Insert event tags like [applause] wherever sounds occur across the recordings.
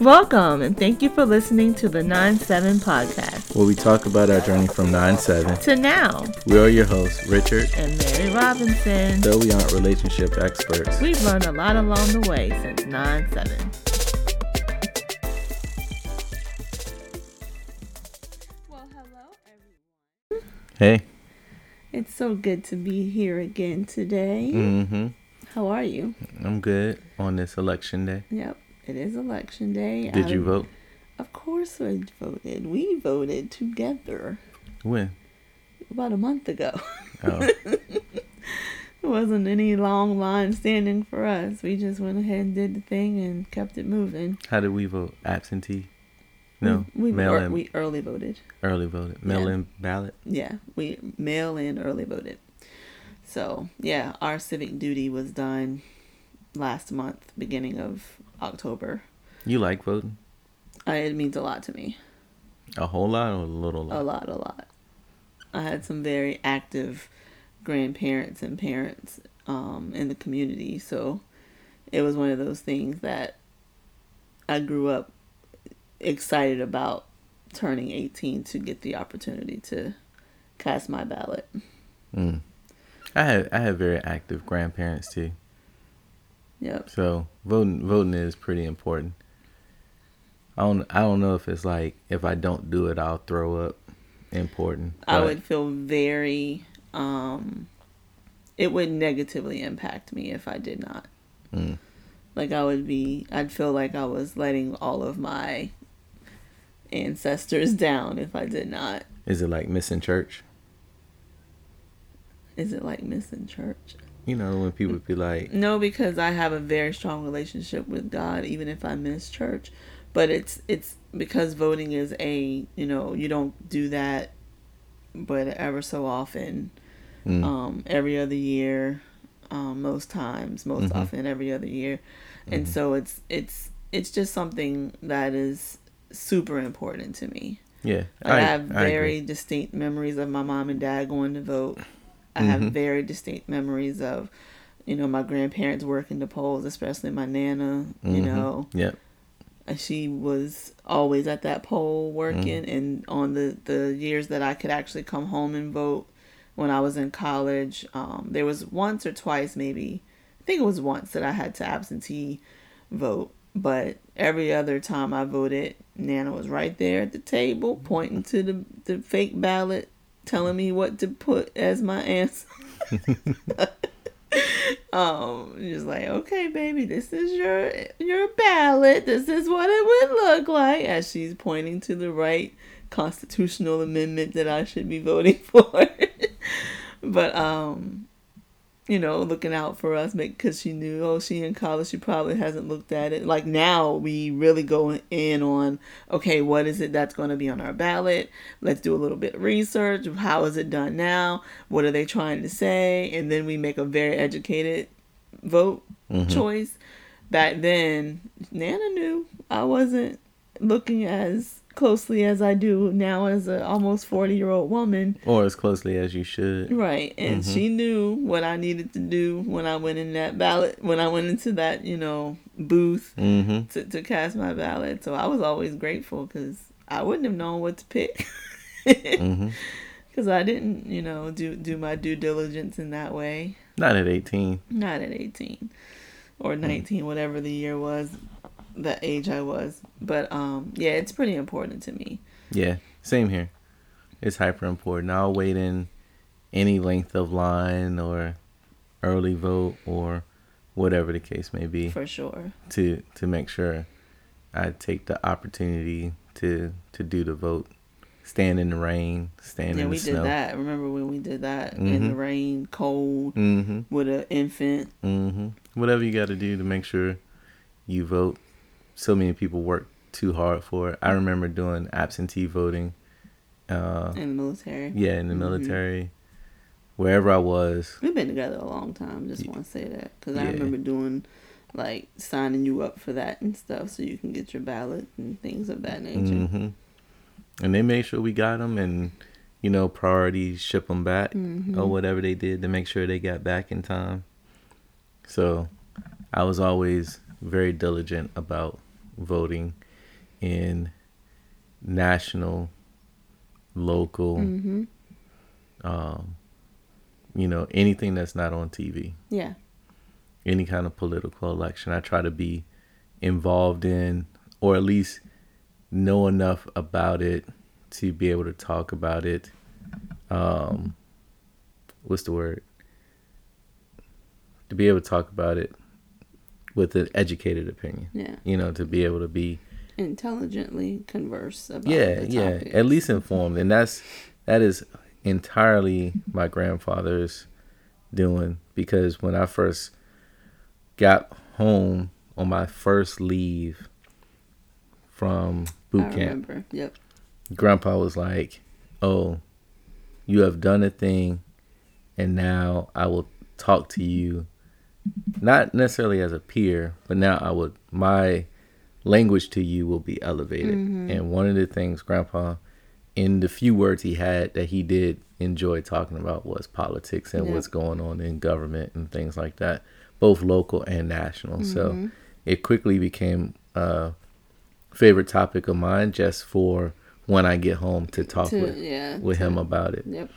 Welcome and thank you for listening to the 9 7 podcast. Where we talk about our journey from 9 7 to now. We are your hosts, Richard and Mary Robinson. Though we aren't relationship experts, we've learned a lot along the way since 9 7. Well, hello, everyone. Hey. It's so good to be here again today. Mm-hmm. How are you? I'm good on this election day. Yep. It is election day. Did I, you um, vote? Of course I voted. We voted together. When? About a month ago. Oh. [laughs] it wasn't any long line standing for us. We just went ahead and did the thing and kept it moving. How did we vote? Absentee? No, we, we mail in. We early voted. Early voted. Mail yeah. in ballot. Yeah, we mail in early voted. So yeah, our civic duty was done last month, beginning of October. You like voting? I, it means a lot to me. A whole lot or a little lot? A lot, a lot. I had some very active grandparents and parents um, in the community, so it was one of those things that I grew up excited about turning 18 to get the opportunity to cast my ballot. Mm. I had I had very active grandparents too. Yep. So voting voting is pretty important. I don't I don't know if it's like if I don't do it I'll throw up important. I would feel very um it would negatively impact me if I did not. Mm. Like I would be I'd feel like I was letting all of my ancestors down if I did not. Is it like missing church? Is it like missing church? You know, when people be like, no, because I have a very strong relationship with God, even if I miss church. But it's it's because voting is a you know you don't do that, but ever so often, mm. um, every other year, um, most times, most mm-hmm. often every other year, and mm-hmm. so it's it's it's just something that is super important to me. Yeah, like I, I, have very I distinct memories of my mom and dad going to vote. I mm-hmm. have very distinct memories of, you know, my grandparents working the polls, especially my nana. Mm-hmm. You know, yep. She was always at that poll working, mm-hmm. and on the the years that I could actually come home and vote when I was in college, um, there was once or twice, maybe I think it was once that I had to absentee vote, but every other time I voted, Nana was right there at the table pointing to the, the fake ballot telling me what to put as my answer. [laughs] um, just like, okay, baby, this is your your ballot. This is what it would look like as she's pointing to the right constitutional amendment that I should be voting [laughs] for. but um you know, looking out for us because she knew, oh, she in college, she probably hasn't looked at it. Like now, we really go in on, okay, what is it that's going to be on our ballot? Let's do a little bit of research. How is it done now? What are they trying to say? And then we make a very educated vote mm-hmm. choice. Back then, Nana knew I wasn't looking as closely as I do now as an almost 40 year old woman. Or as closely as you should. Right. And mm-hmm. she knew what I needed to do when I went in that ballot, when I went into that, you know, booth mm-hmm. to, to cast my ballot. So I was always grateful because I wouldn't have known what to pick. Because mm-hmm. [laughs] I didn't, you know, do, do my due diligence in that way. Not at 18. Not at 18 or 19, mm. whatever the year was the age I was. But um, yeah, it's pretty important to me. Yeah, same here. It's hyper important. I'll wait in any length of line or early vote or whatever the case may be. For sure. To to make sure I take the opportunity to to do the vote. Stand in the rain, stand yeah, in the snow. Yeah, we did that. Remember when we did that mm-hmm. in the mm-hmm. rain, cold, mm-hmm. with an infant. Mm-hmm. Whatever you got to do to make sure you vote so many people work too hard for it. I remember doing absentee voting. Uh, in the military. Yeah, in the mm-hmm. military. Wherever I was. We've been together a long time. Just yeah. want to say that because yeah. I remember doing like signing you up for that and stuff, so you can get your ballot and things of that nature. Mm-hmm. And they made sure we got them, and you know, priority ship them back mm-hmm. or whatever they did to make sure they got back in time. So, I was always very diligent about voting. in national, local, Mm-hmm. um, you know, anything that's not on TV, Yeah. any kind of political election. I try to be involved in, or at least know enough about it to be able to talk about it. Um, what's the word? To be able to talk about it with an educated opinion. Yeah. You know, to be able to be Intelligently converse about yeah yeah at least informed and that's that is entirely my grandfather's doing because when i first got home on my first leave from boot I camp remember. Yep. grandpa was like oh you have done a thing and now i will talk to you not necessarily as a peer but now i would my language to you will be elevated. Mm-hmm. And one of the things grandpa in the few words he had that he did enjoy talking about was politics and Yeah. what's going on in government and things like that both local and national. So mm-hmm. it quickly became a favorite topic of mine just for when i get home to talk To- with yeah, with to- him about it. Yep.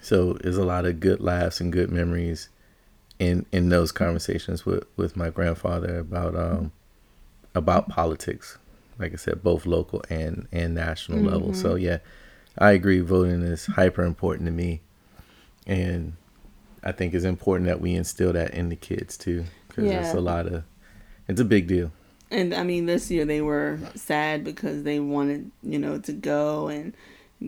so there's a lot of good laughs and good memories in in those conversations with with my grandfather about um about politics. Like I said, both local and and national level. So yeah, I agree. Voting is hyper important to me, and I think it's important that we instill that in the kids too, because it's a lot of it's a big deal. And I mean, this year they were sad because they wanted, you know, to go and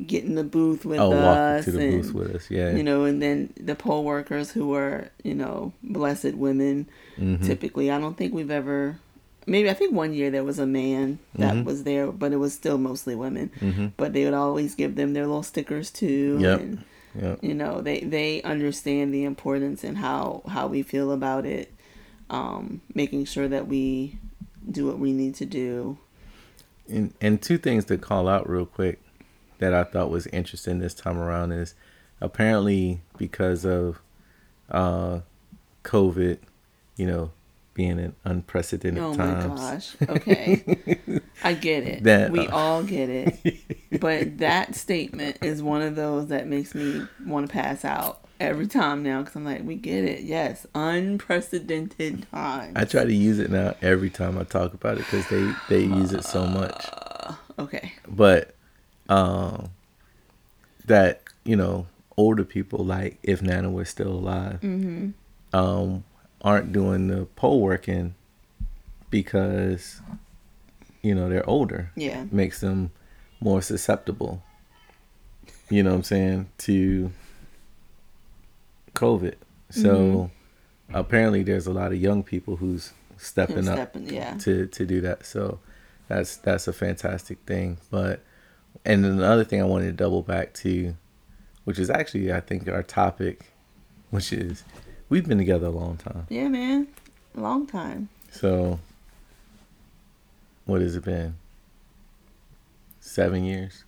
get in the booth with Oh, walk us. to the and, booth with us. Yeah, You know, and then the poll workers who were, you know, blessed women. Mhm. Typically, I don't think we've ever. Maybe I think one year there was a man that Mhm. was there, but it was still mostly women. Mhm. But they would always give them their little stickers too. Yep. And, yeah. you know they they understand the importance and how how we feel about it um making sure that we do what we need to do And and two things to call out real quick that I thought was interesting this time around is apparently because of uh COVID, you know, being an unprecedented oh times. my gosh. Okay. I get it. [laughs] That, we uh, all get it. [laughs] But that statement is one of those that makes me want to pass out every time now because i'm like we get it. Yes unprecedented times. I try to use it now every time I talk about it because they they use it so much. okay. But um, that you know older people like if Nana was still alive, mm-hmm um, aren't doing the poll working because you know they're older. yeah makes them more susceptible. You know what I'm saying to COVID. So apparently, there's a lot of young people who's stepping up Stepping- yeah to to do that. So that's that's a fantastic thing. But and then another thing I wanted to double back to, which is actually I think our topic, which is we've been together a long time. yeah man long time So what has it been? Seven years.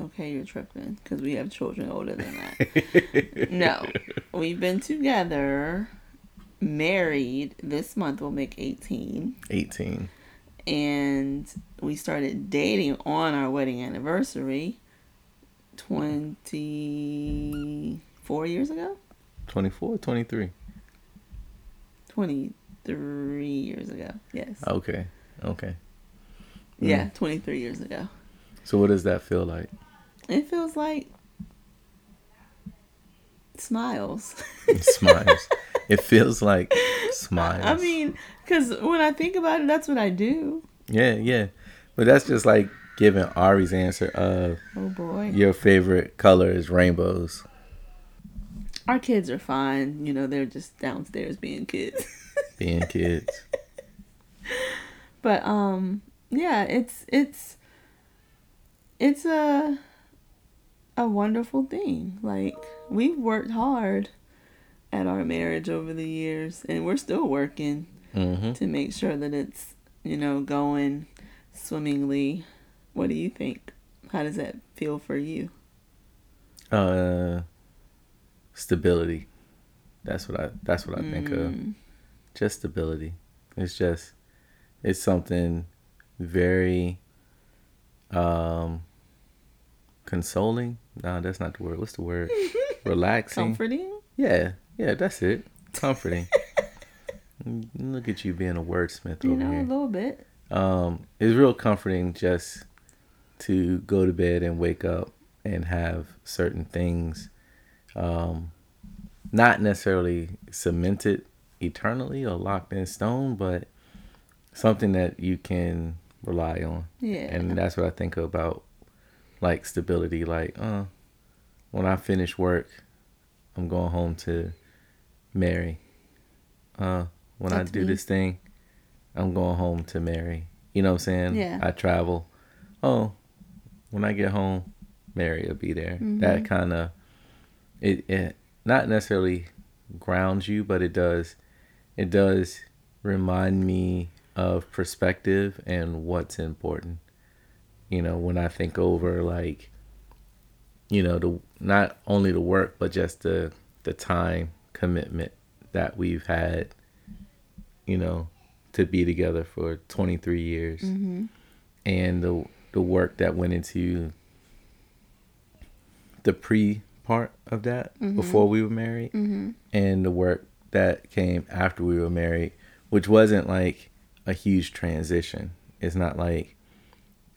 Okay, you're tripping because we have children older than that. [laughs] no, we've been together, married. This month we'll make 18. Eighteen. And we started dating on our wedding anniversary 24 years ago? 24, 23. 23 years ago. Yes. Okay. Okay. Yeah, mm. 23 years ago. So what does that feel like? It feels like smiles. Smiles. [laughs] it feels like smiles. I mean, because when I think about it, that's what I do. yeah, yeah. But that's just like giving Ari's answer of Oh boy. your favorite color is rainbows. Our kids are fine. You know, they're just downstairs being kids. [laughs] Being kids. but um yeah, it's it's it's a a wonderful thing. Like we've worked hard at our marriage over the years and we're still working Mm-hmm. to make sure that it's, you know, going swimmingly. What do you think? How does that feel for you? Uh, stability. That's what I. That's what I think of. Mm, Just stability. It's just, it's something very um consoling. No, that's not the word. What's the word? [laughs] Relaxing. Comforting. Yeah, yeah, that's it. Comforting. [laughs] Look at you being a wordsmith You over know, a little bit. Um, it's real comforting just to go to bed and wake up and have certain things, um, not necessarily cemented eternally or locked in stone, but something that you can rely on. Yeah. And that's what I think about like stability. Like, uh, when I finish work, I'm going home to Mary. Uh, when I do me. this thing, I'm going home to Mary. You know what I'm saying? Yeah. I travel. Oh, when I get home, Mary will be there. Mm-hmm. That kind of it, it not necessarily grounds you, but it does it does remind me of perspective and what's important. You know, when I think over like you know, the not only the work but just the the time commitment that we've had, you know, to be together for 23 years. Mm-hmm. And the the work that went into the pre part of that before we were married Mm-hmm. and the work that came after we were married, which wasn't like a huge transition. It's not like,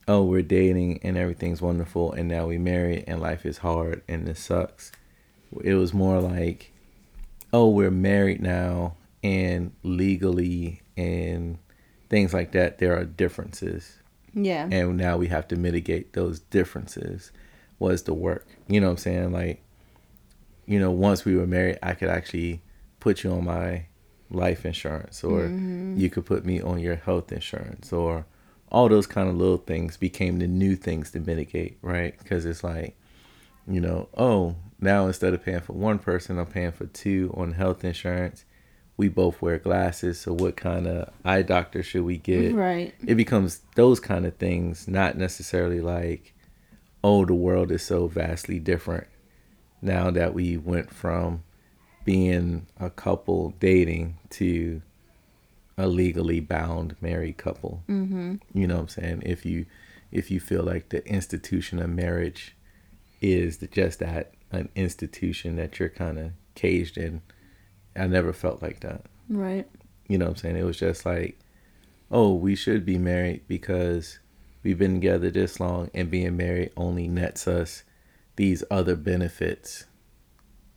oh, we're dating and everything's wonderful, and now we married and life is hard and this sucks. It was more like, oh, we're married now and legally and things like that, there are differences Yeah. and now we have to mitigate those differences was the work you know what i'm saying like you know once we were married i could actually put you on my life insurance or mm-hmm. you could put me on your health insurance or all those kind of little things became the new things to mitigate right? Because it's like you know oh now instead of paying for one person i'm paying for two on health insurance. We both wear glasses so what kind of eye doctor should we get? Right. it becomes those kind of things, not necessarily like, oh, the world is so vastly different now that we went from being a couple dating to a legally bound married couple. Mm-hmm. You know what I'm saying? If you if you feel like the institution of marriage is just that an institution that you're kind of caged in, I never felt like that. Right. You know what I'm saying? It was just like, oh, we should be married because we've been together this long and being married only nets us these other benefits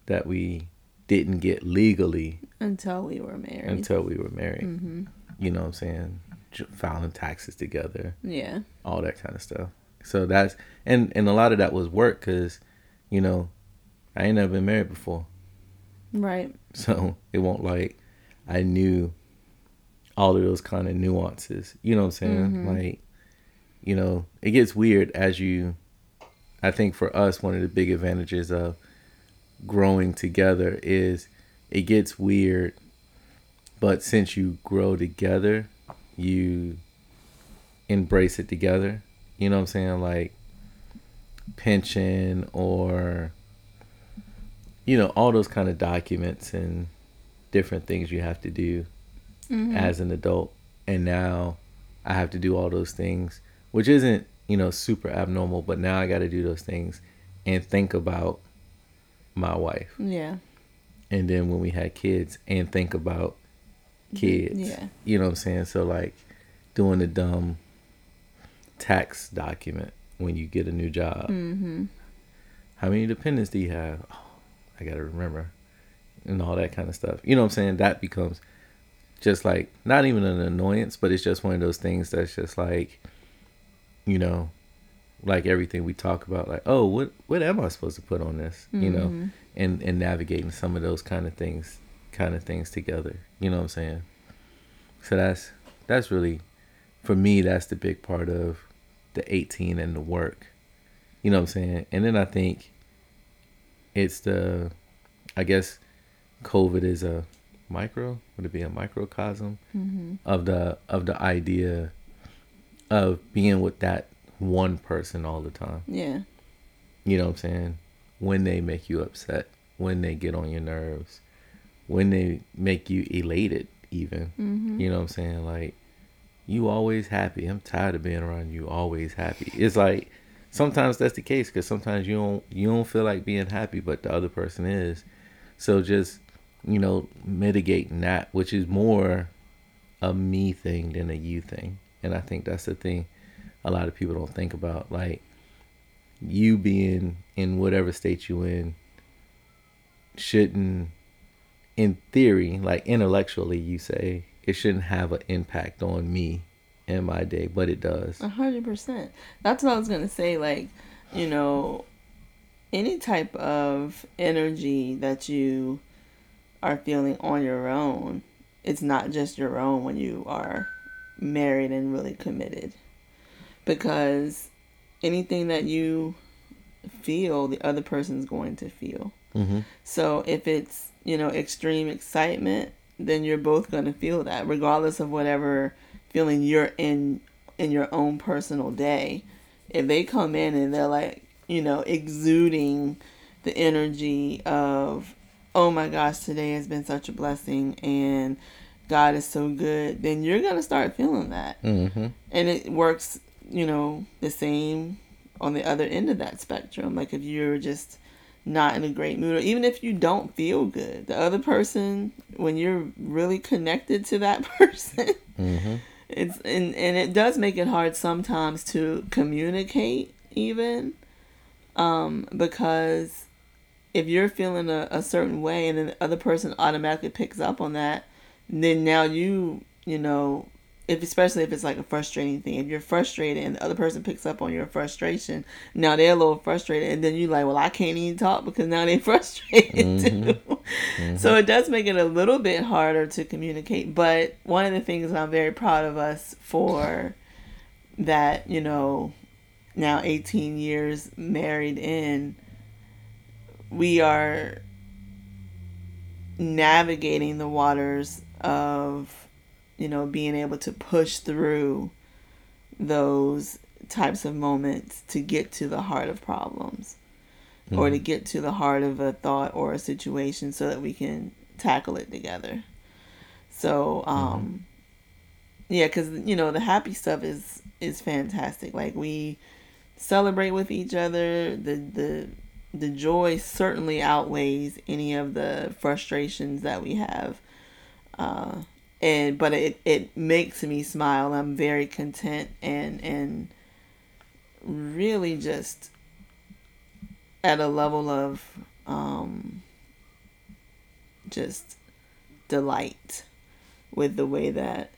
that we didn't get legally Until we were married. until we were married. mm-hmm. You know what I'm saying? Filing taxes together, Yeah. all that kind of stuff. So that's and and a lot of that was work because, you know, I ain't never been married before. Right. So it won't like I knew all of those kind of nuances. You know what I'm saying? Mhm. Like, you know, it gets weird as you I think for us one of the big advantages of growing together is it gets weird but since you grow together, you embrace it together. You know what I'm saying? Like pension or you know all those kind of documents and different things you have to do Mhm. as an adult and now i have to do all those things which isn't you know super abnormal but now i got to do those things and think about my wife Yeah. and then when we had kids and think about kids Yeah. you know what i'm saying so like doing a dumb tax document when you get a new job Mm-hmm. how many dependents do you have? Oh, I gotta remember, and all that kind of stuff. You know what I'm saying? That becomes just like not even an annoyance, but it's just one of those things that's just like, you know, like everything we talk about. Like, oh, what what am I supposed to put on this? You know, Mhm. and and navigating some of those kind of things, kind of things together. You know what I'm saying? So that's that's really, for me, that's the big part of the 18 and the work. You know what I'm saying? And then I think it's the, I guess, COVID is a micro. Would it be a microcosm Mm-hmm. of the of the idea of being with that one person all the time? Yeah. You know what I'm saying? When they make you upset, when they get on your nerves, when they make you elated, even. Mm-hmm. You know what I'm saying? Like, you always happy. I'm tired of being around you always happy. It's like sometimes that's the case because sometimes you don't you don't feel like being happy, but the other person is. So just you know mitigating that, which is more a me thing than a you thing, and I think that's the thing a lot of people don't think about. Like you being in whatever state you in shouldn't in theory like intellectually you say it shouldn't have an impact on me and my day but it does A hundred percent. That's what I was gonna say. Like, you know, any type of energy that you are feeling on your own, it's not just your own when you are married and really committed. Because anything that you feel, the other person's going to feel. mm-hmm. So if it's, you know, extreme excitement, then you're both going to feel that regardless of whatever feeling you're in in your own personal day. If they come in and they're like, you know, exuding the energy of, "Oh my gosh, today has been such a blessing and God is so good," then you're going to start feeling that. Mm-hmm. And it works, you know, the same on the other end of that spectrum. Like if you're just not in a great mood, or even if you don't feel good, the other person, when you're really connected to that [laughs] person, Mm-hmm. it's and, and it does make it hard sometimes to communicate even um, because if you're feeling a, a certain way and then the other person automatically picks up on that then now you you know if especially if it's like a frustrating thing. If you're frustrated and the other person picks up on your frustration now they're a little frustrated and then you're like well i can't even talk because now they're [laughs] frustrated too. Mm-hmm. So mm-hmm. it does make it a little bit harder to communicate but one of the things i'm very proud of us for that you know now 18 years married in we are navigating the waters of you know being able to push through those types of moments to get to the heart of problems or to get to the heart of a thought or a situation so that we can tackle it together. So um yeah because you know the happy stuff is is fantastic. Like we celebrate with each other. The the the joy certainly outweighs any of the frustrations that we have uh and but it it makes me smile i'm very content and and really just at a level of um just delight with the way that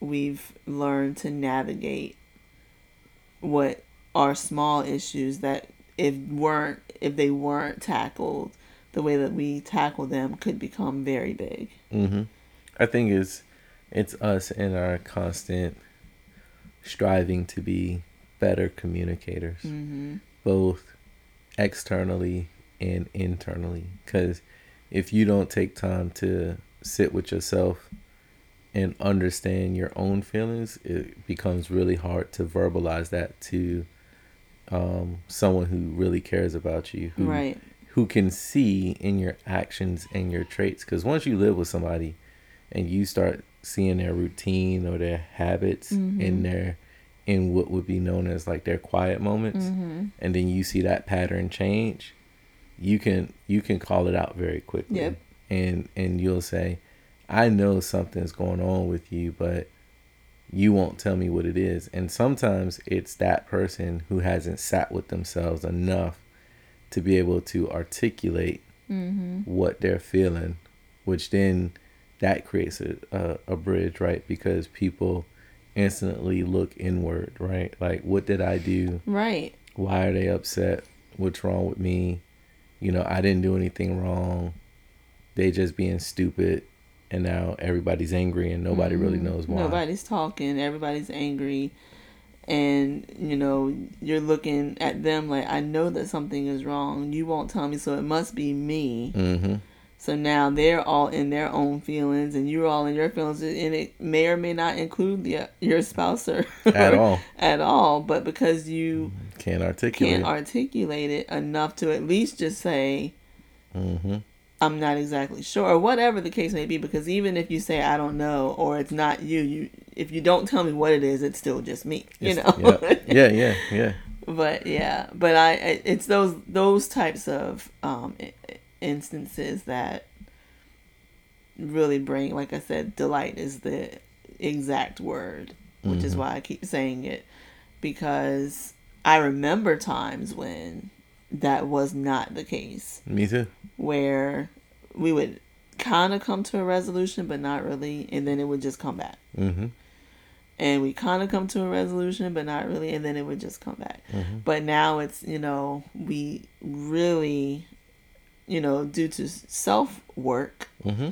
we've learned to navigate what are small issues that if weren't if they weren't tackled the way that we tackle them could become very big Mm-hmm. I think it's it's us in our constant striving to be better communicators, mm-hmm. both externally and internally. Because if you don't take time to sit with yourself and understand your own feelings, it becomes really hard to verbalize that to um, someone who really cares about you, who right who can see in your actions and your traits. Because once you live with somebody and you start seeing their routine or their habits mm-hmm. in their in what would be known as like their quiet moments, mm-hmm. and then you see that pattern change, you can you can call it out very quickly. Yep. And and you'll say, I know something's going on with you, but you won't tell me what it is. And sometimes it's that person who hasn't sat with themselves enough to be able to articulate mm-hmm. what they're feeling, which then that creates a, a, a bridge, right? Because people instantly look inward, right? Like, what did I do? right Why are they upset? What's wrong with me? You know, I didn't do anything wrong. They just being stupid. And now everybody's angry and nobody really knows why. Nobody's talking. Everybody's angry. And, you know, you're looking at them like, I know that something is wrong. You won't tell me, so it must be me. Mm-hmm. So now they're all in their own feelings, and you're all in your feelings, and it may or may not include the, your spouse or At [laughs] all. at all. But because you Can't articulate. can't articulate it enough to at least just say, mm-hmm. I'm not exactly sure, or whatever the case may be. Because even if you say I don't know, or it's not you, you if you don't tell me what it is, it's still just me. You It's- know. yeah, [laughs] yeah, yeah, yeah. but yeah, but I I- it's those those types of um instances that really bring, like I said, delight is the exact word, which is why I keep saying it because I remember times when that was not the case Me too. where we would kind of come to a resolution but not really and then it would just come back Mm-hmm. and we kind of come to a resolution but not really and then it would just come back Mm-hmm. but now it's you know we really you know due to self work Mm-hmm.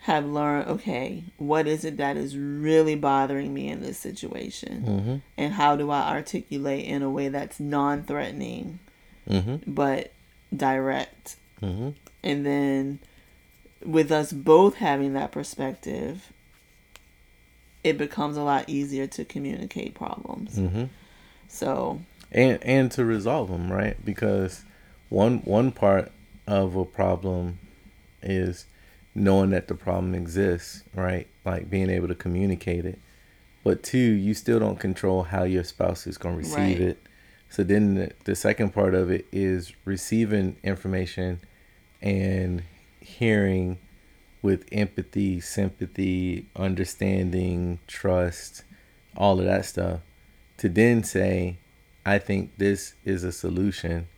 have learned okay what is it that is really bothering me in this situation Mm-hmm. and how do i articulate in a way that's non-threatening Mm-hmm. but direct Mm-hmm. and then with us both having that perspective it becomes a lot easier to communicate problems Mm-hmm. so and and to resolve them right because one one part of a problem is knowing that the problem exists right? Like being able to communicate it. But two you still don't control how your spouse is going to receive Right. it. So then the, the second part of it is receiving information and hearing with empathy sympathy understanding trust all of that stuff to then say I think this is a solution,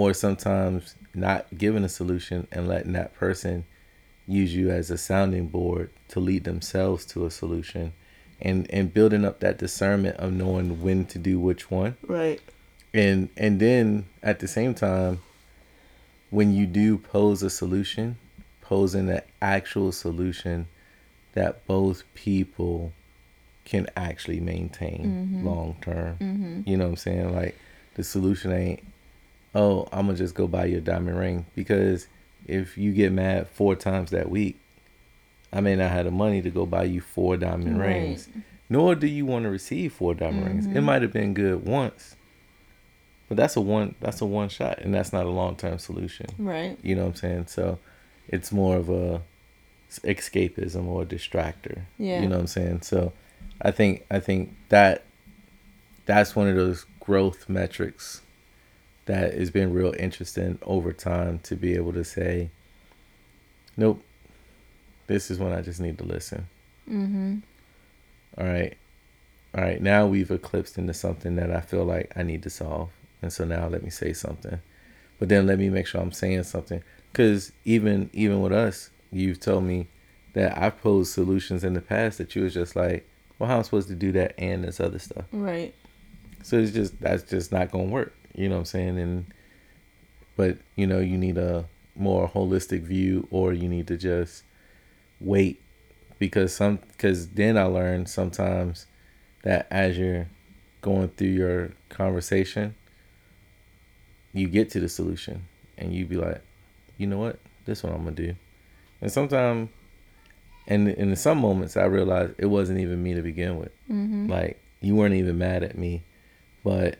or sometimes not giving a solution and letting that person use you as a sounding board to lead themselves to a solution and and building up that discernment of knowing when to do which one. Right. And and then at the same time when you do pose a solution posing an actual solution that both people can actually maintain mm-hmm. long term. Mm-hmm. You know what i'm saying? Like the solution ain't oh i'm gonna just go buy you a diamond ring. Because if you get mad four times that week i may not have the money to go buy you four diamond Right. rings. Nor do you want to receive four diamond rings. It mm-hmm. might have been good once but that's a one that's a one shot and that's not a long-term solution. Right. You know what i'm saying? So it's more of a escapism or a distractor Yeah. you know what i'm saying? So i think i think that that's one of those growth metrics that has been real interesting over time to be able to say nope this is when i just need to listen. Mm-hmm. All right all right now we've eclipsed into something that i feel like i need to solve. And so now let me say something. But then let me make sure i'm saying something. Because even even with us you've told me that i've posed solutions in the past that you was just like well how am i supposed to do that and this other stuff? Right. So it's just that's just not gonna work you know what i'm saying? And but you know you need a more holistic view or you need to just wait. Because some because then i learned sometimes that as you're going through your conversation you get to the solution and you be like you know what? This one i'm gonna do. And sometimes and, and in some moments i realized it wasn't even me to begin with. Mm-hmm. Like you weren't even mad at me, but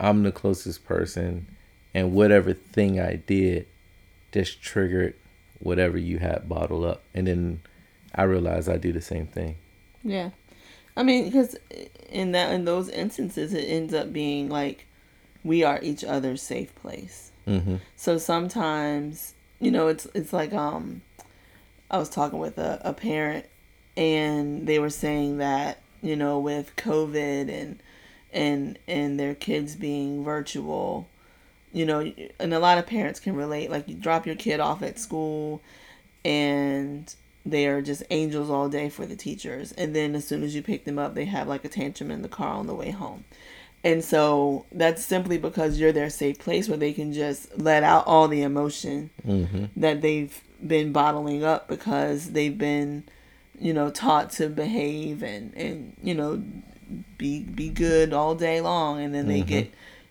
I'm the closest person, and whatever thing I did just triggered whatever you had bottled up, and then I realized I do the same thing. Yeah, I mean, because in that in those instances, it ends up being like we are each other's safe place. Mm-hmm. So sometimes, you know, it's it's like um, I was talking with a, a parent, and they were saying that you know with COVID and and and their kids being virtual, you know, and a lot of parents can relate. Like you drop your kid off at school, and they are just angels all day for the teachers, and then as soon as you pick them up, they have like a tantrum in the car on the way home. And so that's simply because you're their safe place where they can just let out all the emotion Mm-hmm. that they've been bottling up because they've been, you know, taught to behave and, and you know, be be good all day long and then they Mhm. get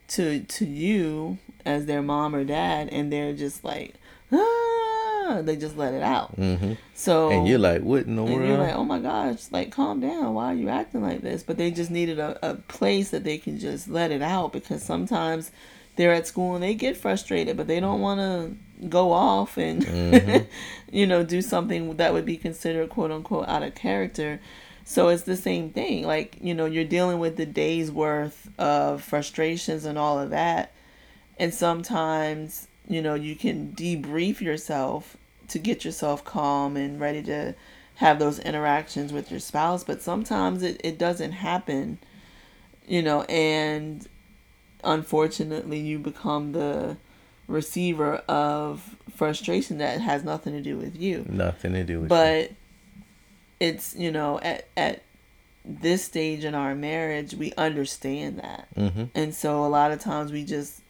to to you as their mom or dad and they're just like ah they just let it out. Mm-hmm. So And you're like, what in the and world? you're like, oh my gosh, like calm down. Why are you acting like this? But they just needed a, a place that they can just let it out because sometimes they're at school and they get frustrated, but they don't want to go off and Mm-hmm. [laughs] you know do something that would be considered quote unquote out of character. So it's the same thing. Like you know, you're dealing with the day's worth of frustrations and all of that, and sometimes you know you can debrief yourself to get yourself calm and ready to have those interactions with your spouse but sometimes it, it doesn't happen you know and unfortunately you become the receiver of frustration that has nothing to do with you Nothing to do with but it's you know at at this stage in our marriage we understand that. Mm-hmm. and so a lot of times we just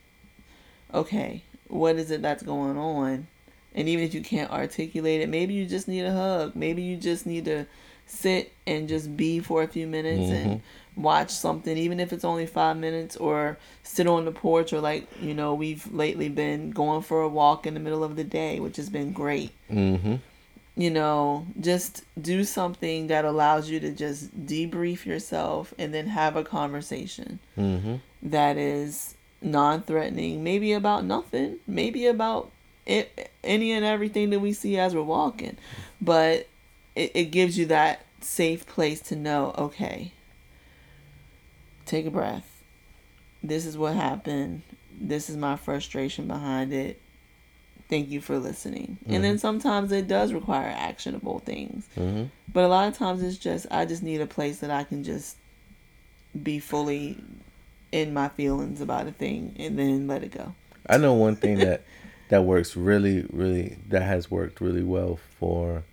okay what is it that's going on? And even if you can't articulate it maybe you just need a hug. Maybe you just need to sit and just be for a few minutes and watch something even if it's only five minutes or sit on the porch or like you know we've lately been going for a walk in the middle of the day which has been great. Mm-hmm. You know, just do something that allows you to just debrief yourself and then have a conversation Mm-hmm. that is non threatening, maybe about nothing, maybe about it, any and everything that we see as we're walking. But it, it gives you that safe place to know okay, take a breath. This is what happened. This is my frustration behind it. Thank you for listening. And then sometimes it does require actionable things. Mm-hmm. But a lot of times it's just I just need a place that I can just be fully in my feelings about a thing and then let it go. I know one thing that [laughs] that works really, really that has worked really well for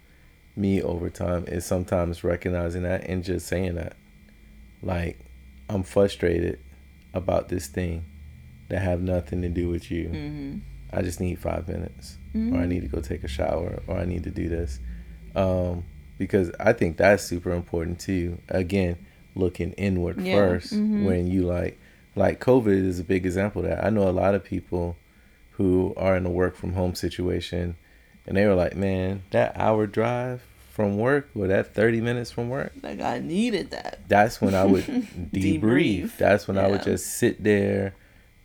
me over time is sometimes recognizing that and just saying that. Like, I'm frustrated about this thing that have nothing to do with you. Mm-hmm. I just need five minutes, or I need to go take a shower, or I need to do this, um, because I think that's super important too. Again, looking inward Yeah, 1st mhm. when you like, like COVID is a big example of that. I know a lot of people who are in a work from home situation, and they were like, "Man, that hour drive from work, or that thirty minutes from work, Like I needed that. that's when I would [laughs] debrief. Debrief. That's when I would just sit there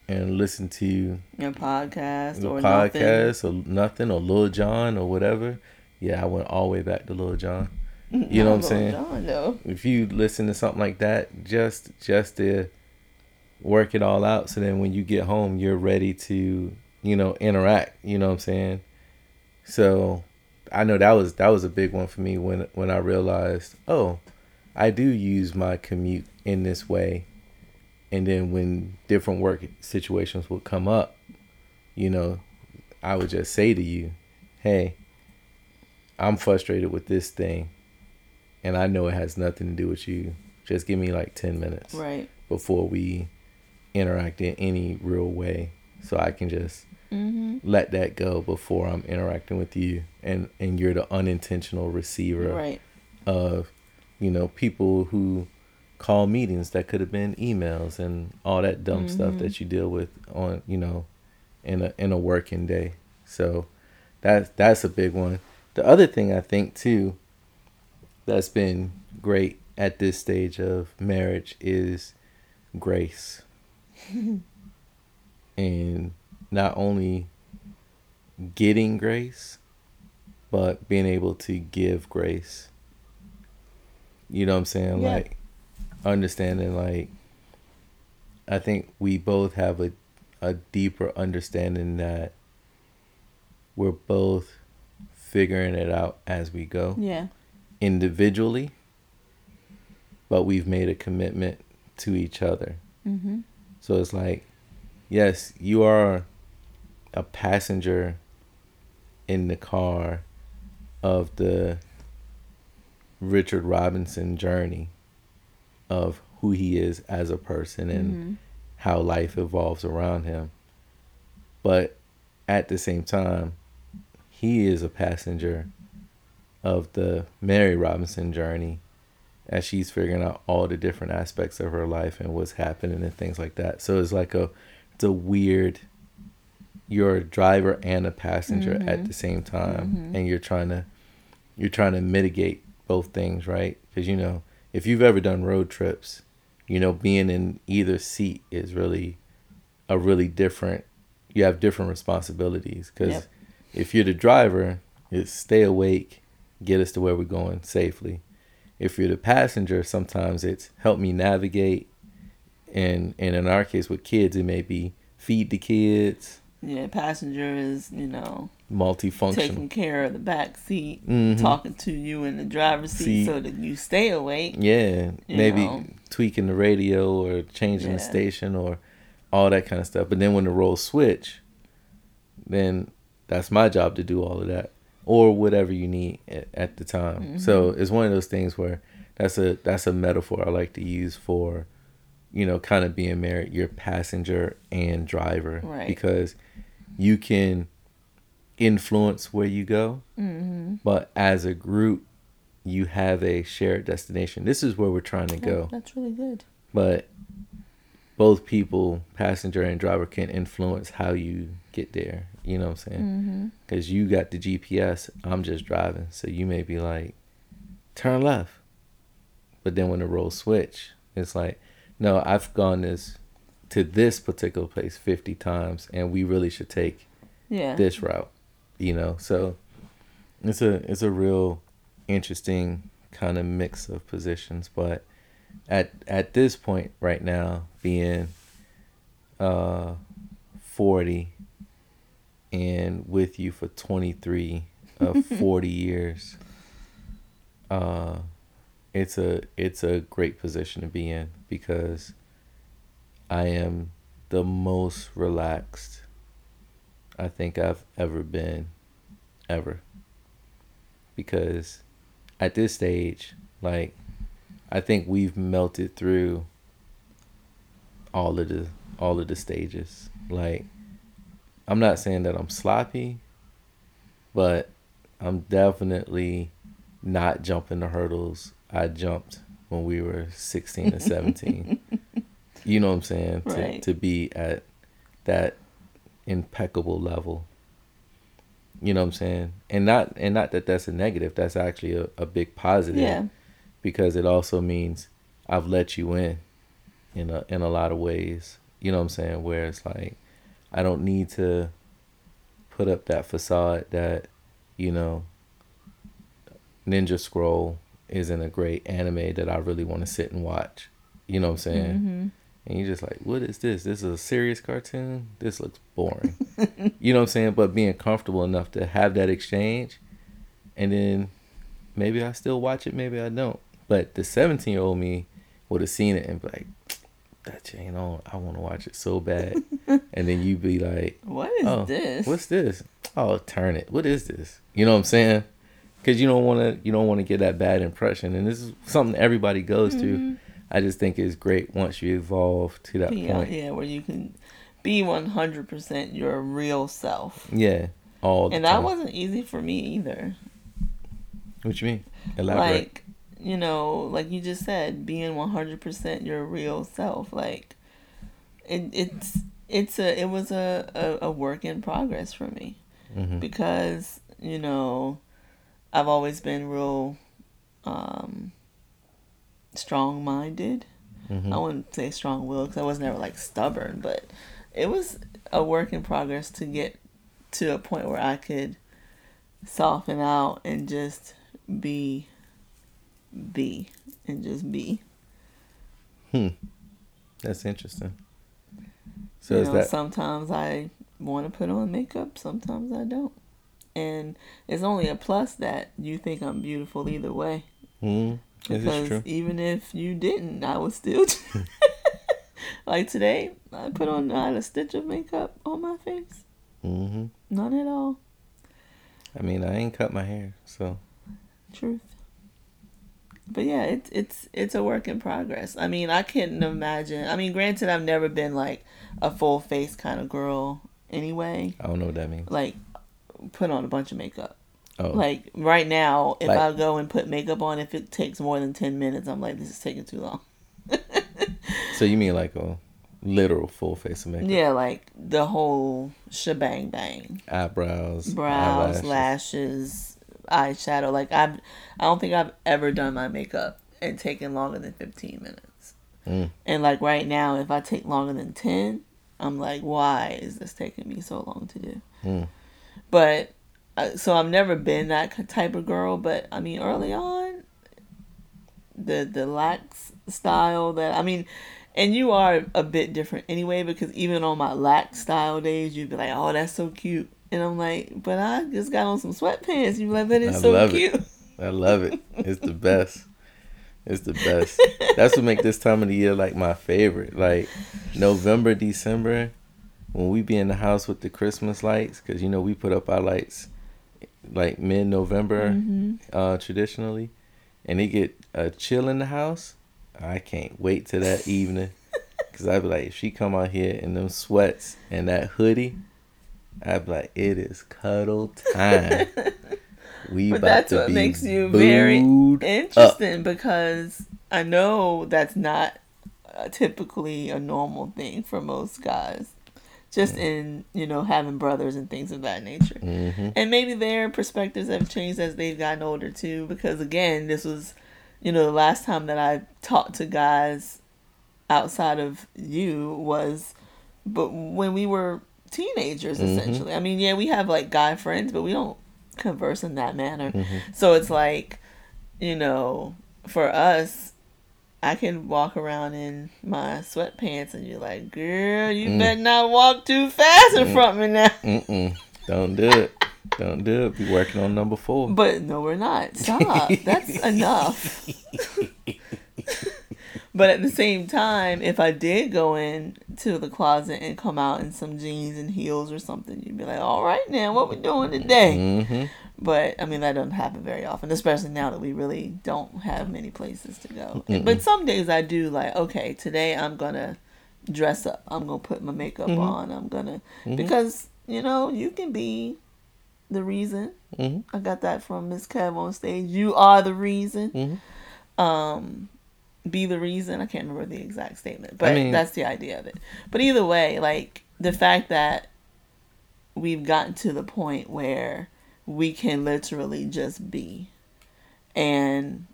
and listen to Your podcast or nothing. podcast or nothing or Lil Jon or whatever. Yeah, I went all the way back to Lil Jon. You know what I'm saying? Though. If you listen to something like that, just just to work it all out, so then when you get home, you're ready to you know interact. You know what I'm saying? So I know that was that was a big one for me when when I realized, oh, I do use my commute in this way. And then when different work situations would come up, you know, I would just say to you, "Hey, I'm frustrated with this thing, and I know it has nothing to do with you. Just give me like 10 minutes Right. before we interact in any real way so I can just Mm-hmm. let that go before I'm interacting with you and and you're the unintentional receiver Right. of you know people who call meetings that could have been emails and all that dumb stuff Mhm. that you deal with on you know in a in a working day. So that's that's a big one. The other thing i think too that's been great at this stage of marriage is grace. [laughs] And not only getting grace but being able to give grace. You know what i'm saying? Yeah. like understanding like i think we both have a, a deeper understanding that we're both figuring it out as we go Yeah. individually but we've made a commitment to each other Mm-hmm. so it's like yes you are a passenger in the car of the Richard Robinson journey of who he is as a person and Mm-hmm. how life evolves around him. But at the same time, he is a passenger of the Mary Robinson journey as she's figuring out all the different aspects of her life and what's happening and things like that. So it's like a it's a weird you're a driver and a passenger at Mhm. the same time Mhm. and you're trying to you're trying to mitigate both things, right? Cuz you know, if you've ever done road trips, you know being in either seat is really a really different. You have different responsibilities because Yep. if you're the driver, it's stay awake, get us to where we're going safely. If you're the passenger, sometimes it's help me navigate, and and in our case with kids, it may be feed the kids, Yeah, passenger is, you know, multifunctional. taking care of the back seat, Mhm. talking to you in the driver's seat, Seat. so that you stay awake. Yeah, maybe know. tweaking the radio or changing the station or all that kind of stuff. But then when the roles switch, then that's my job to do all of that or whatever you need at, at the time. Mm-hmm. So it's one of those things where that's a that's a metaphor I like to use for you know kind of being married, you're passenger and driver Right. because you can influence where you go, Mm-hmm. but as a group you have a shared destination. This is where we're trying to go That's really good. but both people, passenger and driver, can influence how you get there. You know what I'm saying? Mm-hmm. Because you got the GPS, I'm just driving, so you may be like, turn left, but then when the roles switch, it's like, no, I've gone this to this particular place 50 times, and we really should take Yeah. this route. You know, so it's a it's a real interesting kind of mix of positions, but at at this point right now, being uh forty and with you for twenty three of [laughs] forty years, uh it's a it's a great position to be in because I am the most relaxed I think I've ever been, ever. Because at this stage, like, I think we've melted through all of the all of the stages. Like, I'm not saying that I'm sloppy, but I'm definitely not jumping the hurdles I jumped when we were 16 and 17. [laughs] you know what I'm saying? Right. To to be at that impeccable level. You know what I'm saying? And not and not that that's a negative. That's actually a, a big positive Yeah. because it also means I've let you in in a in a lot of ways. You know what I'm saying? Where it's like I don't need to put up that facade that, you know, Ninja Scroll isn't a great anime that I really want to sit and watch. You know what I'm saying? Mm-hmm. And you're just like, what is this? This is a serious cartoon? This looks boring. [laughs] you know what I'm saying? But being comfortable enough to have that exchange and then maybe I still watch it, maybe I don't. But the 17 year old me would have seen it and be like, that ain't on. I want to watch it so bad. [laughs] and then you'd be like, What is oh, this? what's this? Oh, turn it. What is this? You know what I'm saying? Because you don't want to, you don't want to get that bad impression, and this is something everybody goes Mm-hmm. through. I just think it's great once you evolve to that yeah, point. yeah, where you can be one hundred percent your real self. Yeah, all the And that time. wasn't easy for me either. What you mean? Elaborate. Like, you know, like you just said, being one hundred percent your real self. Like, it, it's it's a it was a, a, a work in progress for me Mhm. because you know I've always been real um, strong minded. Mhm. I wouldn't say strong willed because I was never like stubborn, but it was a work in progress to get to a point where I could soften out and just be, be, and just be. Hmm. That's interesting. So you is know, that sometimes I want to put on makeup, sometimes I don't. And it's only a plus that you think I'm beautiful either way. mm, Because true? even if you didn't, I would still. [laughs] [laughs] like today, I put on I had a stitch of makeup on my face. hmm None at all. I mean, I ain't cut my hair, so Truth. But yeah, it's it's it's a work in progress. I mean, I couldn't imagine. I mean, granted, I've never been like a full face kind of girl anyway. I don't know what that means. Like, put on a bunch of makeup. Oh, Like right now, if Like- I go and put makeup on, if it takes more than ten minutes, I'm like, this is taking too long. [laughs] so you mean like a literal full face of makeup? Yeah, like the whole shebang bang. Eyebrows, Brows, eyelashes. lashes, eyeshadow. Like I've, I don't think I've ever done my makeup and taken longer than fifteen minutes. Mm. And like right now, if I take longer than ten, I'm like, why is this taking me so long to do? Mm. But uh, so I've never been that type of girl. But I mean, early on, the the lax style that I mean, and you are a bit different anyway because even on my lax style days, you'd be like, oh, that's so cute. And I'm like, but I just got on some sweatpants. You're like, but it's I so love cute. it. I love it. It's the best. It's the best. [laughs] That's what make this time of the year like my favorite. Like November, December, when we be in the house with the Christmas lights, because you know we put up our lights like mid November, Mm-hmm. uh, traditionally, and it get a chill in the house. I can't wait till that [laughs] evening, cause I'd be like, if she come out here in them sweats and that hoodie, I'd be like, it is cuddle time. [laughs] We But that's what makes you very booed up. Interesting because I know that's not uh, typically a normal thing for most guys. Just in, you know, having brothers and things of that nature. Mhm. And maybe their perspectives have changed as they've gotten older too. Because again, this was, you know, the last time that I talked to guys outside of you was, but when we were teenagers, Mhm. essentially. I mean, yeah, we have like guy friends, but we don't converse in that manner. Mhm. So it's like, you know, for us, I can walk around in my sweatpants and you're like, girl, you Mm. better not walk too fast in front of me now. [laughs] Mm-mm. Don't do it. Don't do it. Be working on number four. But no, we're not. Stop. That's [laughs] enough. but at the same time, if I did go in to the closet and come out in some jeans and heels or something, you'd be like, all right, now, what we doing today? Mm-hmm. But I mean, that doesn't happen very often, especially now that we really don't have many places to go. Mm-mm. But some days I do like, okay, today I'm gonna dress up. I'm gonna put my makeup Mhm. on. I'm gonna Mhm. because you know you can be the reason. Mm-hmm. I got that from Miss Kev on stage. You are the reason. Mm-hmm. Um, be the reason. I can't remember the exact statement, but mean- that's the idea of it. But either way, like the fact that we've gotten to the point where we can literally just be, and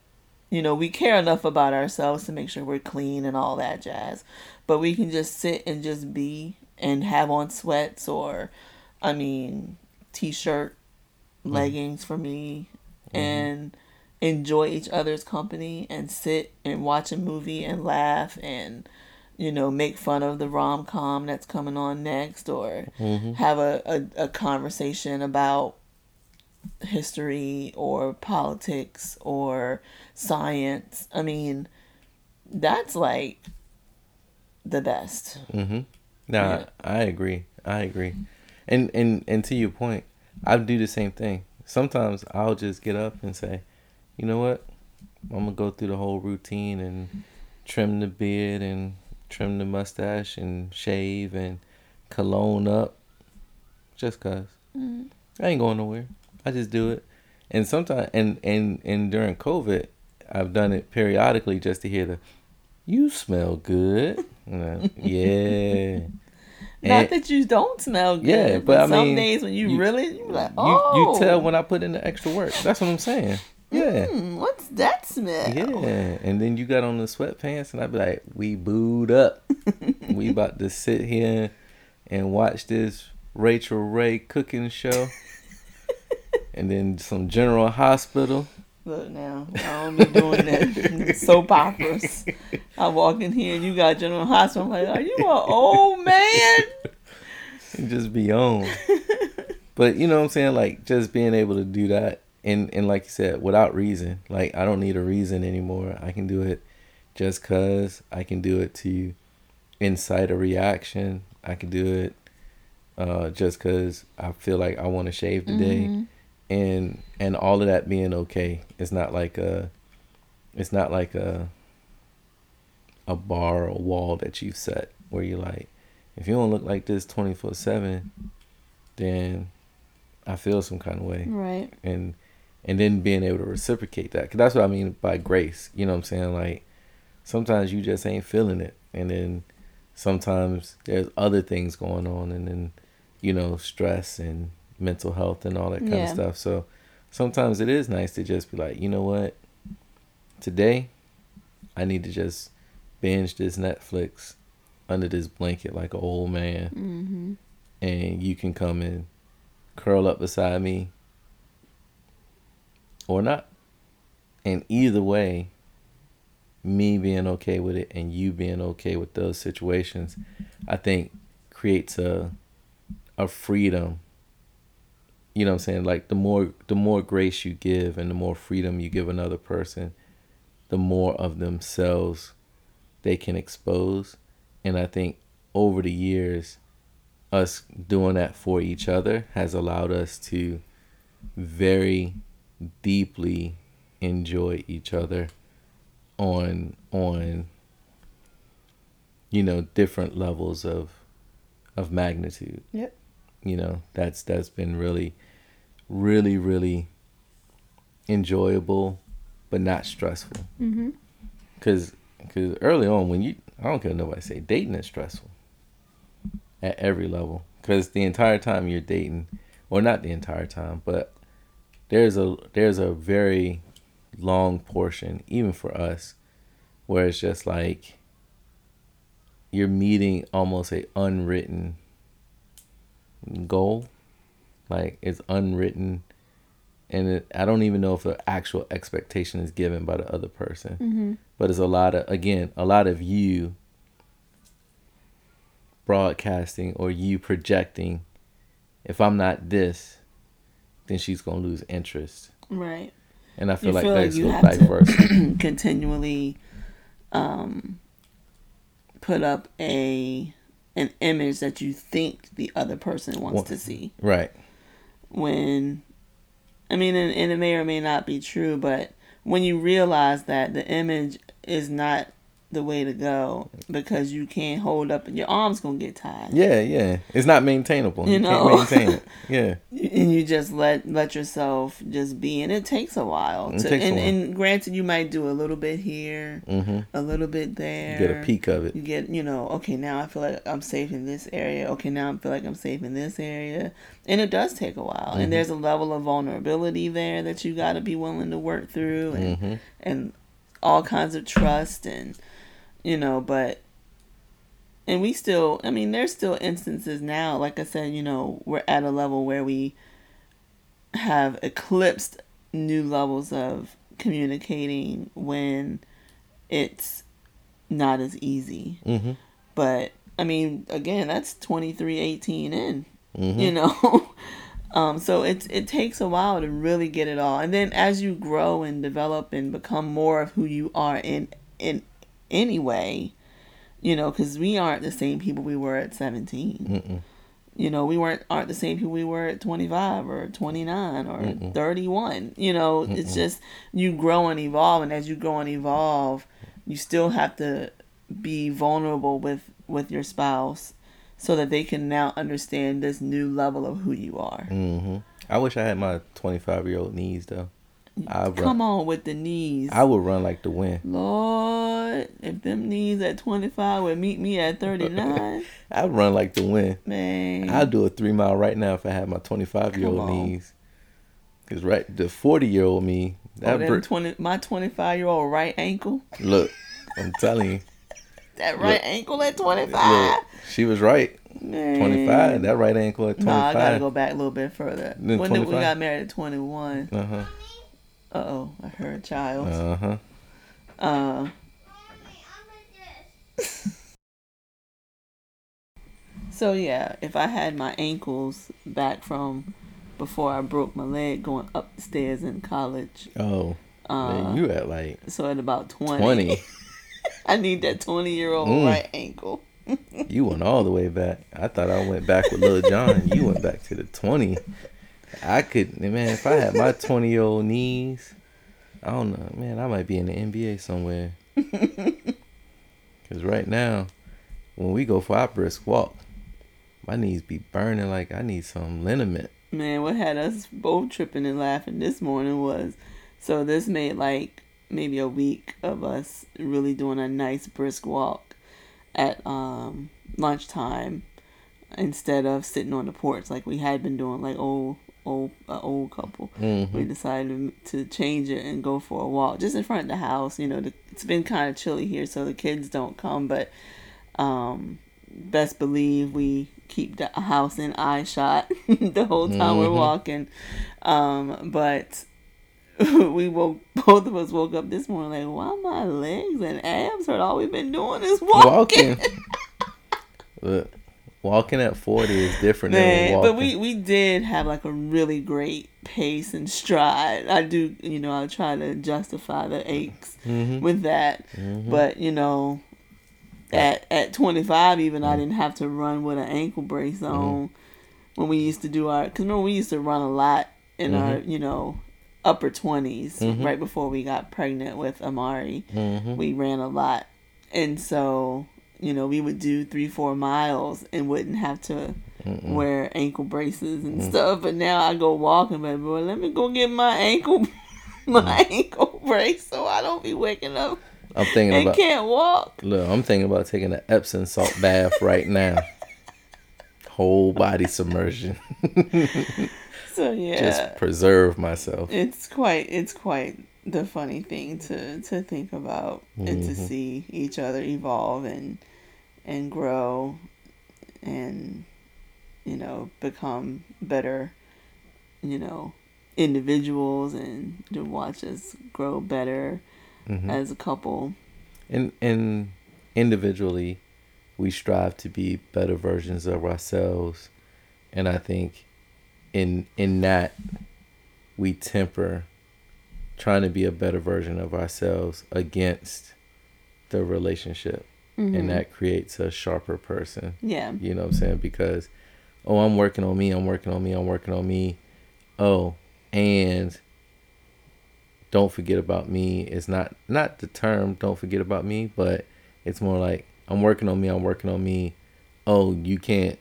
you know we care enough about ourselves to make sure we're clean and all that jazz, but we can just sit and just be and have on sweats or, I mean, t-shirt, leggings for me, and enjoy each other's company and sit and watch a movie and laugh and you know make fun of the rom-com that's coming on next or Mm-hmm. have a, a, a conversation about history or politics or science i mean that's like the best Mm-hmm. Nah, Yeah. I agree. I agree. And and and to your point, I do the same thing. Sometimes I'll just get up and say, you know what? I'm gonna go through the whole routine and trim the beard and trim the mustache and shave and cologne up, just cause. Mhm. I ain't going nowhere. I just do it. And sometimes and and and during COVID, I've done it periodically just to hear the, you smell good. You know, [laughs] yeah. not And- that you don't smell good Yeah, but I some mean, days when you, you- really you like oh you tell when I put in the extra work. That's what I'm saying. Yeah. "Hmm, what's that smell Yeah. And then you got on the sweatpants and I'd be like, we booed up. we about to sit here and watch this Rachael Ray cooking show. [laughs] and then some General Hospital. Look now, I don't be doing that. [laughs] Soap operas. I walk in here and you got General Hospital. I'm like, are you an old man? [laughs] and just be on. but you know what I'm saying? Like just being able to do that and and like you said, without reason. Like I don't need a reason anymore. I can do it just cause I can do it to incite a reaction. I can do it uh just cause I feel like I want to shave today. Mhm. And and all of that being okay. It's not like a it's not like a a bar or wall that you've set where you're like, if you don't look like this 24 7, then I feel some kind of way. Right. And and then being able to reciprocate that. Because that's what I mean by grace. You know what I'm saying? Like, sometimes you just ain't feeling it. And then sometimes there's other things going on. And then, you know, stress and mental health and all that kind Yeah. of stuff. So sometimes it is nice to just be like, you know what? Today, I need to just binge this Netflix under this blanket like an old man, Mm-hmm. and you can come and curl up beside me or not. And either way, me being okay with it and you being okay with those situations, I think creates a a freedom. You know what I'm saying? Like the more the more grace you give and the more freedom you give another person, the more of themselves they can expose. And I think over the years us doing that for each other has allowed us to very deeply enjoy each other on on you know different levels of of magnitude Yep. you know that's that's been really really really enjoyable but not stressful. Mm-hmm. because because early on when you i don't care nobody say dating is stressful at every level. Because the entire time you're dating or not the entire time but there's a there's a very long portion even for us where it's just like you're meeting almost a unwritten goal like it's unwritten. And it, i don't even know if the actual expectation is given by the other person. Mm-hmm. but it's a lot of again a lot of you broadcasting or you projecting if i'm not this then she's gonna lose interest. Right. and i feel You like feel like that's you have back to- versa. [clears throat] continually um put up a an image that you think the other person wants Well- to see. right when i mean and, and it may or may not be true but when you realize that the image is not the way to go because you can't hold up and your arms gonna get tired yeah yeah. It's not maintainable. You you, know. can't maintain it. [laughs] Yeah. And you just let let yourself just be and it takes a while It to takes a and, while. and granted you might do a little bit here hmm a little bit there. Get a peek of it. You get you know okay now i feel like i'm safe in this area. Okay now i feel like i'm safe in this area. And it does take a while. Mhm. and there's a level of vulnerability there that you got to be willing to work through and hmm and all kinds of trust and you know but and we still i mean there's still instances now like i said you know we're at a level where we have eclipsed new levels of communicating when it's not as easy. Hmm but i mean again that's 2318 in hmm you know? [laughs] Um so it it takes a while to really get it all. And then as you grow and develop and become more of who you are in in any way you know because we aren't the same people we were at 17 Mm-mm. you know we weren't aren't the same people we were at 25 or 29 or Mm-mm. 31 you know it's just you grow and evolve and as you grow and evolve you still have to be vulnerable with with your spouse so that they can now understand this new level of who you are. Hmm i wish i had my 25 year old knees though I run, come on with the knees I would run like the wind lord if them knees at 25 would meet me at 39 [laughs] i'd run like the wind man I'd do a three mile right now if I had my 25 year old knees. Cause right, the 40 year old me, oh, that br- 20, my 25 year old right ankle look, I'm telling you, [laughs] that right Look. ankle at 25 look, she was right. Man. 25, that right ankle at 25. Nah, I gotta go back a little bit further. Then when did we got married at 21? Uh huh. Uh oh, I heard a child. Uh huh. [laughs] Uh, so yeah, if I had my ankles back from before I broke my leg going up the stairs in college, Oh, uh, man, you at like so at about 20, 20. [laughs] I need that 20 year old Mm. right ankle. you went all the way back. I thought I went back with Lil Jon. You went back to the 20. I could, man, if I had my [laughs] 20 year old knees, I don't know, man, I might be in the NBA somewhere. [laughs] Because right now, when we go for our brisk walk, my knees be burning like I need some liniment. Man, what had us both tripping and laughing this morning was so this made like maybe a week of us really doing a nice brisk walk at um lunchtime instead of sitting on the porch like we had been doing like old old uh, old couple. hmm We decided to change it and go for a walk just in front of the house. You know, the, it's been kind of chilly here, so the kids don't come, but Um, best believe we keep the house in eye shot [laughs] the whole time we're Mhm. walking. Um, but [laughs] we woke both of us woke up this morning like, why my legs and abs hurt? All we've been doing is walking. Walking. [laughs] Walking at 40 is different Man, than but we we did have like a really great pace and stride. I do, you know, I try to justify the aches Mhm. with that, Mhm. but you know, at at 25 even I didn't have to run with an ankle brace on when we used to do our cuz remember we used to run a lot in our, you know, upper 20s Mhm. right before we got pregnant with Amari. Mhm. We ran a lot. And so, you know, we would do 3 4 miles and wouldn't have to Mm-mm. wear ankle braces and Mm. stuff. But now I go walking, but Boy, let me go get my ankle, [laughs] my Mm. ankle [laughs] brace, so I don't be waking up I'm thinking and about can't walk. Look, I'm thinking about taking an Epsom salt bath right now. [laughs] Whole body submersion. So yeah, Just preserve myself. it's quite it's quite the funny thing to to think about and to Mhm. see each other evolve and and grow and you know become better you know individuals and to watch us grow better Mhm. as a couple. And and individually we strive to be better versions of ourselves. And i think in in that we temper trying to be a better version of ourselves against the relationship Mhm. and that creates a sharper person. Yeah. You know what i'm saying? Because oh i'm working on me i'm working on me i'm working on me. Oh and don't forget about me It's not not the term don't forget about me but it's more like i'm working on me i'm working on me. Oh you can't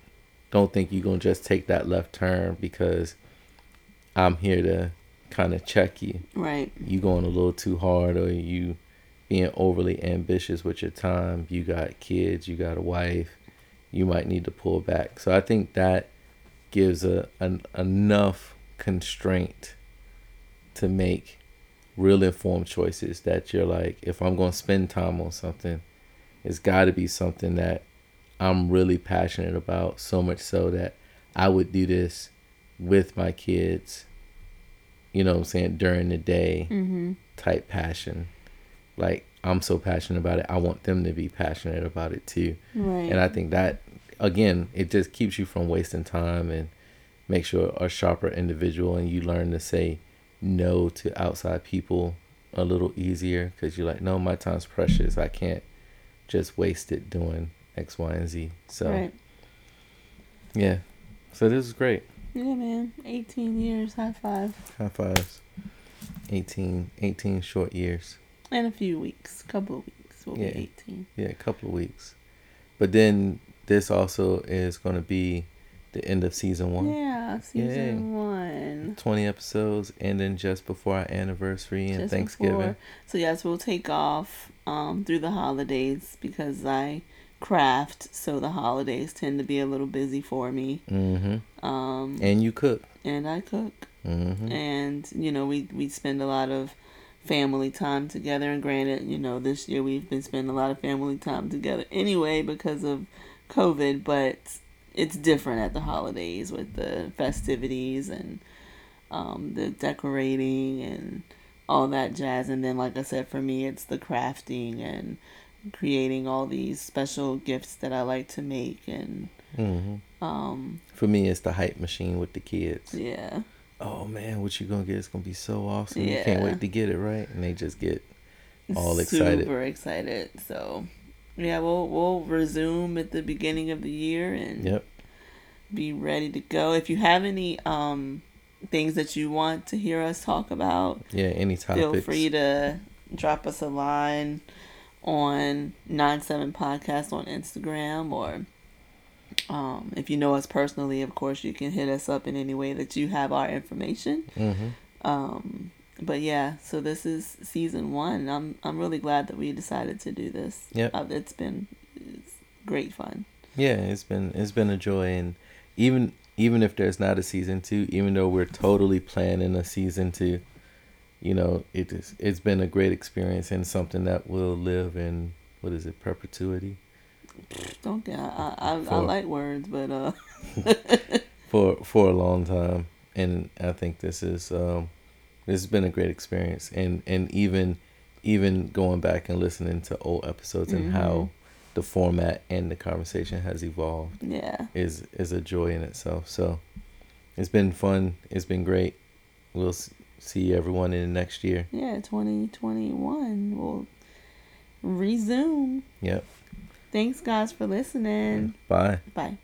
don't think you're gonna just take that left turn because i'm here to kind of check you. Right. You going a little too hard or you being overly ambitious with your time. You got kids you got a wife you might need to pull back. So i think that gives a an, enough constraint to make real informed choices that you're like if i'm going to spend time on something it's got to be something that i'm really passionate about so much so that i would do this with my kids you know what i'm saying during the day mm-hmm. type passion. Like I'm so passionate about it, I want them to be passionate about it too. right And I think that again, it just keeps you from wasting time and makes you a sharper individual and you learn to say no to outside people a little easier because you're like, no, my time's precious. I can't just waste it doing X, Y, and Z. So right yeah. So this is great. yeah man 18 years high five High fives. 18, 18 short years. In a few weeks A couple of weeks we'll Yeah. be 18 Yeah, a couple of weeks. But then this also is going to be the end of season one. yeah season one 20 episodes ending just before our anniversary and Just Thanksgiving. before. So yes, we'll take off um, through the holidays because I craft, so the holidays tend to be a little busy for me. Mm-hmm. Um, And you cook. and I cook, Mm-hmm. and you know we we spend a lot of family time together. And granted, you know this year we've been spending a lot of family time together anyway because of COVID, but it's different at the holidays with the festivities and um, the decorating and all that jazz. And then, like I said, for me, it's the crafting and creating all these special gifts that I like to make. And Mm-hmm. um, For me, it's the hype machine with the kids. yeah, Oh man, what you gonna get? It's gonna be so awesome. You can't wait to get it right, and they just get all excited. super excited. So. Yeah, we'll we'll resume at the beginning of the year and Yep. be ready to go. If you have any um things that you want to hear us talk about, Yeah. Any topics? feel free to drop us a line on nine seven podcast on Instagram or um, if you know us personally, of course, you can hit us up in any way that you have our information. Mm-hmm. Um, but yeah, so this is season one. I'm I'm really glad that we decided to do this. Yep. Uh, it's been it's great fun. Yeah, it's been it's been a joy, and even even if there's not a season two, even though we're totally planning a season two, you know, it is it's been a great experience and something that will live in what is it perpetuity. Don't get. I I, I, For- I like words, but uh. [laughs] for for a long time, and I think this is um, this has been a great experience, and and even even going back and listening to old episodes and how the format and the conversation has evolved yeah. is is a joy in itself. So it's been fun. It's been great. We'll see everyone in the next year. Yeah. Twenty twenty one. We'll resume. Yep. Thanks, guys, for listening. Bye. Bye.